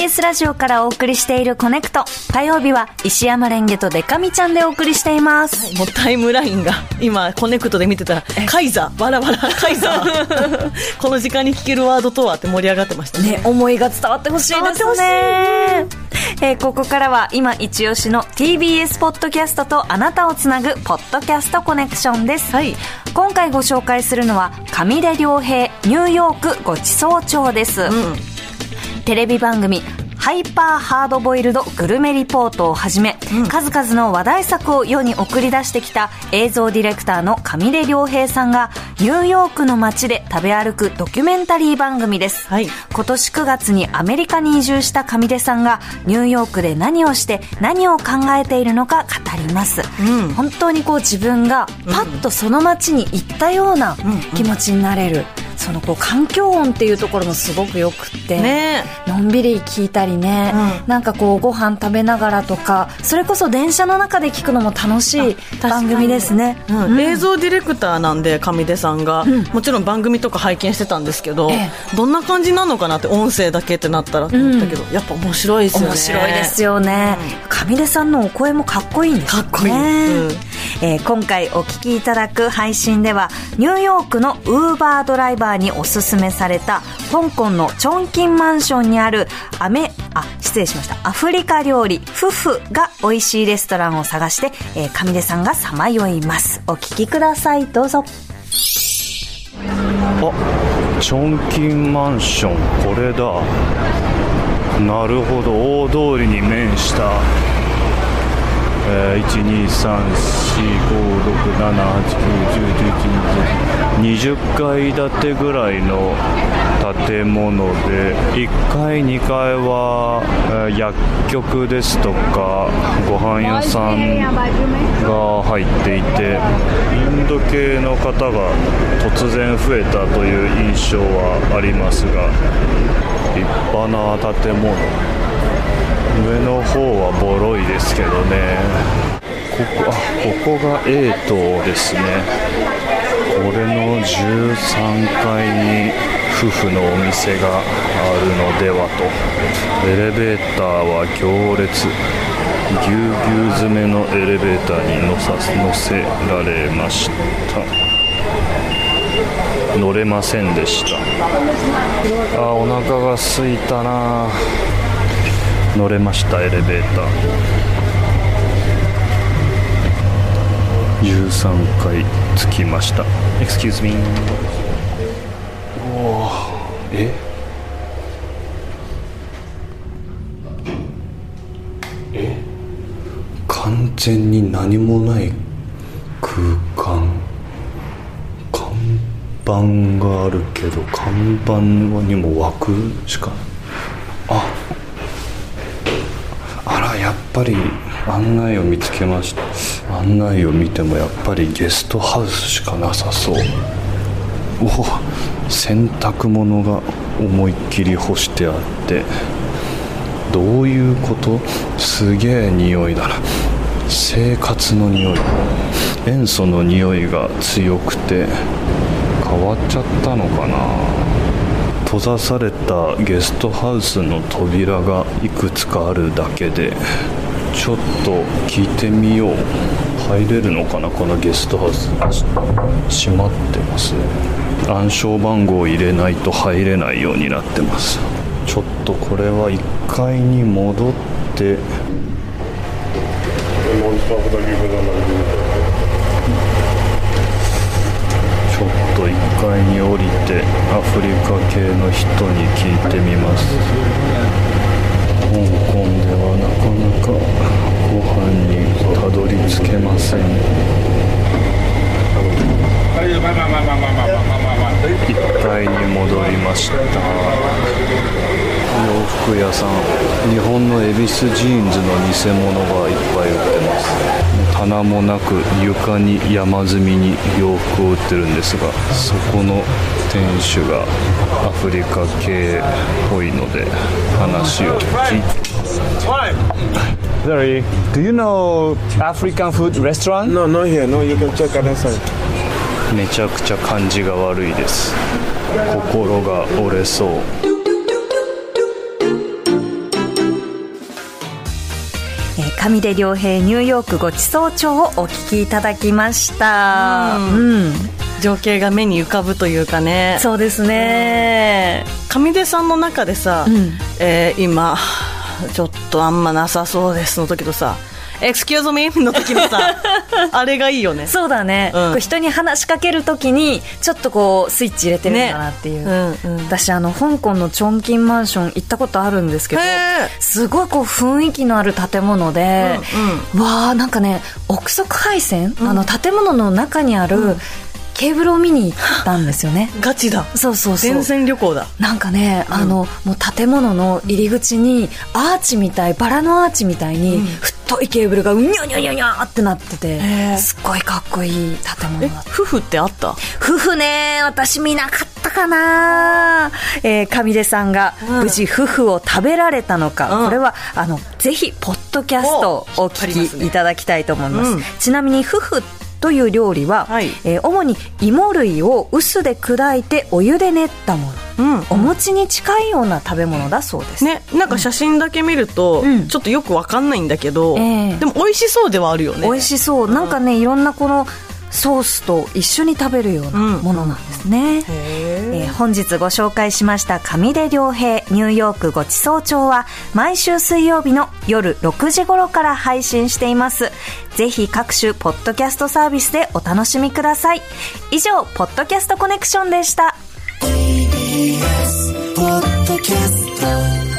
TBS ラジオからお送りしているコネクト。火曜日は石山蓮華とデカミちゃんでお送りしています。もうタイムラインが今コネクトで見てたらカイザーわらわらカイザー この時間に聞けるワードとはって盛り上がってましたねね、思いが伝わってほしいですね。えーここからは今一押しの TBS ポッドキャストとあなたをつなぐポッドキャストコネクションです。はい今回ご紹介するのは上出遼平ニューヨーク御馳走帖です。テレビ番組ハイパーハードボイルドグルメリポートをはじめ、数々の話題作を世に送り出してきた映像ディレクターの上出良平さんがニューヨークの街で食べ歩くドキュメンタリー番組です、はい。今年9月にアメリカに移住した上出さんがニューヨークで何をして何を考えているのか語ります、うん。本当にこう自分がパッとその街に行ったような気持ちになれる、そのこう環境音っていうところもすごくよくってね。のんびり聞いたりね、うなんかこうご飯食べながらとかそれこそ電車の中で聞くのも楽しい番組ですね、うん。映像ディレクターなんで上出さんが、もちろん番組とか拝見してたんですけど、えどんな感じなのかなって音声だけってなったらと思ったけど、やっぱ面白いですよね。面白いですよね、上出さんのお声もかっこいいんですよね。かっこいい。うんえー今回お聞きいただく配信ではニューヨークのウーバードライバーにおすすめされた香港のチョンキンマンションにあるアメあ失礼しました。アフリカ料理フフが美味しいレストランを探して、えー上出さんがさまよいます。お聞きください。どうぞ。あチョンキンマンション。これだ。なるほど。大通りに面した、えー、123456789101120階建てぐらいの建物で1階2階は、えー薬局ですとかご飯屋さんが入っていてインド系の方が突然増えたという印象はありますが立派な建物。上の方はボロいですけどね。ここあここが A 棟ですね。これの13階に夫婦のお店があるのではと。エレベーターは行列ぎゅうぎゅう詰めのエレベーターに乗さ乗せられました。乗れませんでした。あお腹が空いたな。乗れましたエレベーター。13階着きました。Excuse me おおえ？え？完全に何もない空間。看板があるけど看板にも枠しかあぱり案内を見つけました。案内を見てもやっぱりゲストハウスしかなさそう。おお洗濯物が思いっきり干してあって。どういうこと？すげえ匂いだな。生活の匂い。塩素の匂いが強くて。変わっちゃったのかな。閉ざされたゲストハウスの扉がいくつかあるだけでちょっと聞いてみよう。入れるのかなこのゲストハウス。閉まってます暗証番号を入れないと入れないようになってます。ちょっとこれは1階に戻ってちょっと1階に降りてアフリカ系の人に聞いてみます。香港ではなかなかご飯にたどり着けません。1階に戻りました。洋服屋さん。日本の恵比寿ジーンズの偽物がいっぱい売ってます。鼻もなく床に山積みに洋服を売ってるんですがそこの店主がアフリカ系っぽいので話を聞いて。めちゃくちゃ感じが悪いです。心が折れそう。上出良平ニューヨークごちそう帳をお聞きいただきました。うん。情景が目に浮かぶというかね。そうですね。上出さんの中でさ、うん。えー今ちょっとあんまなさそうですの時とさ Excuse me? の時のさ あれがいいよね。そうだね、うん。人に話しかけるときにちょっとこうスイッチ入れてるんだなっていう、ねうんうん。私あの香港のチョンキンマンション行ったことあるんですけどすごいこう雰囲気のある建物で、わあなんかね憶測配線、あの建物の中にあるケーブルを見に行ったんですよね。ガチだ。そうそうそう。全線旅行だ。なんかね、あのもう建物の入り口にアーチみたいバラのアーチみたいに太いケーブルがうにゃにゃにゃにゃってなっててすっごいかっこいい建物えだった。夫婦ってあった？夫婦ね私見なかったかな、えー、上出さんが無事夫婦を食べられたのか、うん。これはあのぜひポッドキャストをお聞きいただきたいと思います。うん。ちなみに夫婦という料理は、はい。えー主に芋類を臼で砕いてお湯で練ったもの、うん。お餅に近いような食べ物だそうです、ねなんか写真だけ見ると、うん。ちょっとよくわかんないんだけど、ええ。でも美味しそうではあるよね。美味しそう。なんかねいろんなこのソースと一緒に食べるようなものなんですね、へえー本日ご紹介しました上出良平ニューヨークごちそう帳は毎週水曜日の夜6時頃から配信しています。ぜひ各種ポッドキャストサービスでお楽しみください。以上ポッドキャストコネクションでした。TBS ポッドキャスト。